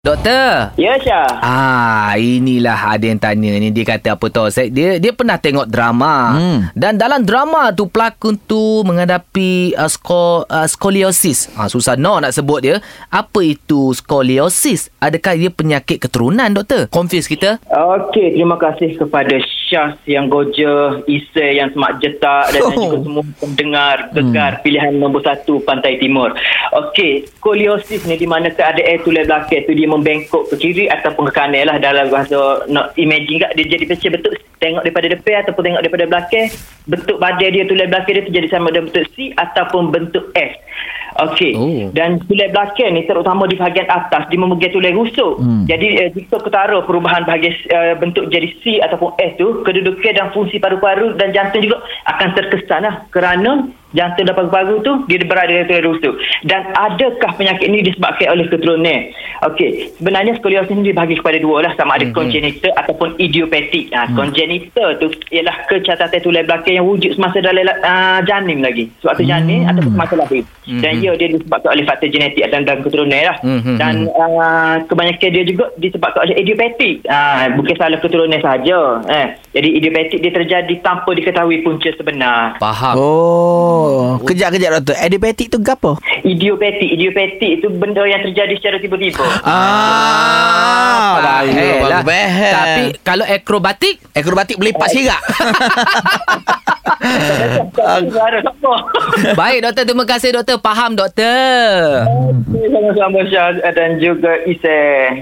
Doktor. Ya, Syah. Ah, inilah ada yang tanya ni dia kata apa tahu. Saya dia dia pernah tengok drama Hmm. dan dalam drama tu pelakon tu menghadapi uh, sko, uh, skoliosis. Ah susah no nak sebut dia. Apa itu skoliosis? Adakah dia penyakit keturunan doktor? Confuse kita. Okey, terima kasih kepada Syah yang goja, Isa yang semak jetak dan, dan juga Oh. semua pendengar gegar pilihan nombor satu Pantai Timur. Okey, skoliosis ni di mana keadaan tulang belakang tu dia membengkok ke kiri ataupun ke kanan lah dalam bahasa nak imagine kat dia jadi macam bentuk tengok daripada depan ataupun tengok daripada belakang bentuk badan dia tulang belakang dia tu jadi sama dengan bentuk C ataupun bentuk S. Okey. Oh. Dan tulang belakang ni terutama di bahagian atas dia memegang tulang rusuk. Hmm. Jadi eh, jika ketara perubahan bahagian uh, bentuk jadi C ataupun S tu, kedudukan dan fungsi paru-paru dan jantung juga akan terkesan lah kerana jantung dan paru-paru tu dia berada di tulang rusuk. Dan adakah penyakit ini disebabkan oleh keturunan? Okey, sebenarnya skoliosis ini dibagi kepada dua lah sama ada Mhm. congenital ataupun idiopatik. Ha, Congenital tu ialah kecacatan tulang belakang yang wujud semasa dalam uh, janin lagi. Suatu janin Hmm. ataupun semasa lahir. Dan Mhm. ia dia disebabkan oleh faktor genetik dan, dan keturunan lah. Mhm. Dan uh, kebanyakan dia juga disebabkan oleh idiopatik. Uh, bukan salah keturunan sahaja. Eh. Jadi idiopatik dia terjadi tanpa diketahui punca sebenar. Faham. Oh, kejap-kejap doktor. Adiabetik tu gapo? Idiopatik, idiopatik itu benda yang terjadi secara tiba-tiba. Ah, bagus, eh lah. Tapi kalau akrobatik akrobatik sirak. Suara apa? Baik doktor, terima kasih doktor. Faham doktor. Sama-sama Syah dan juga Isai.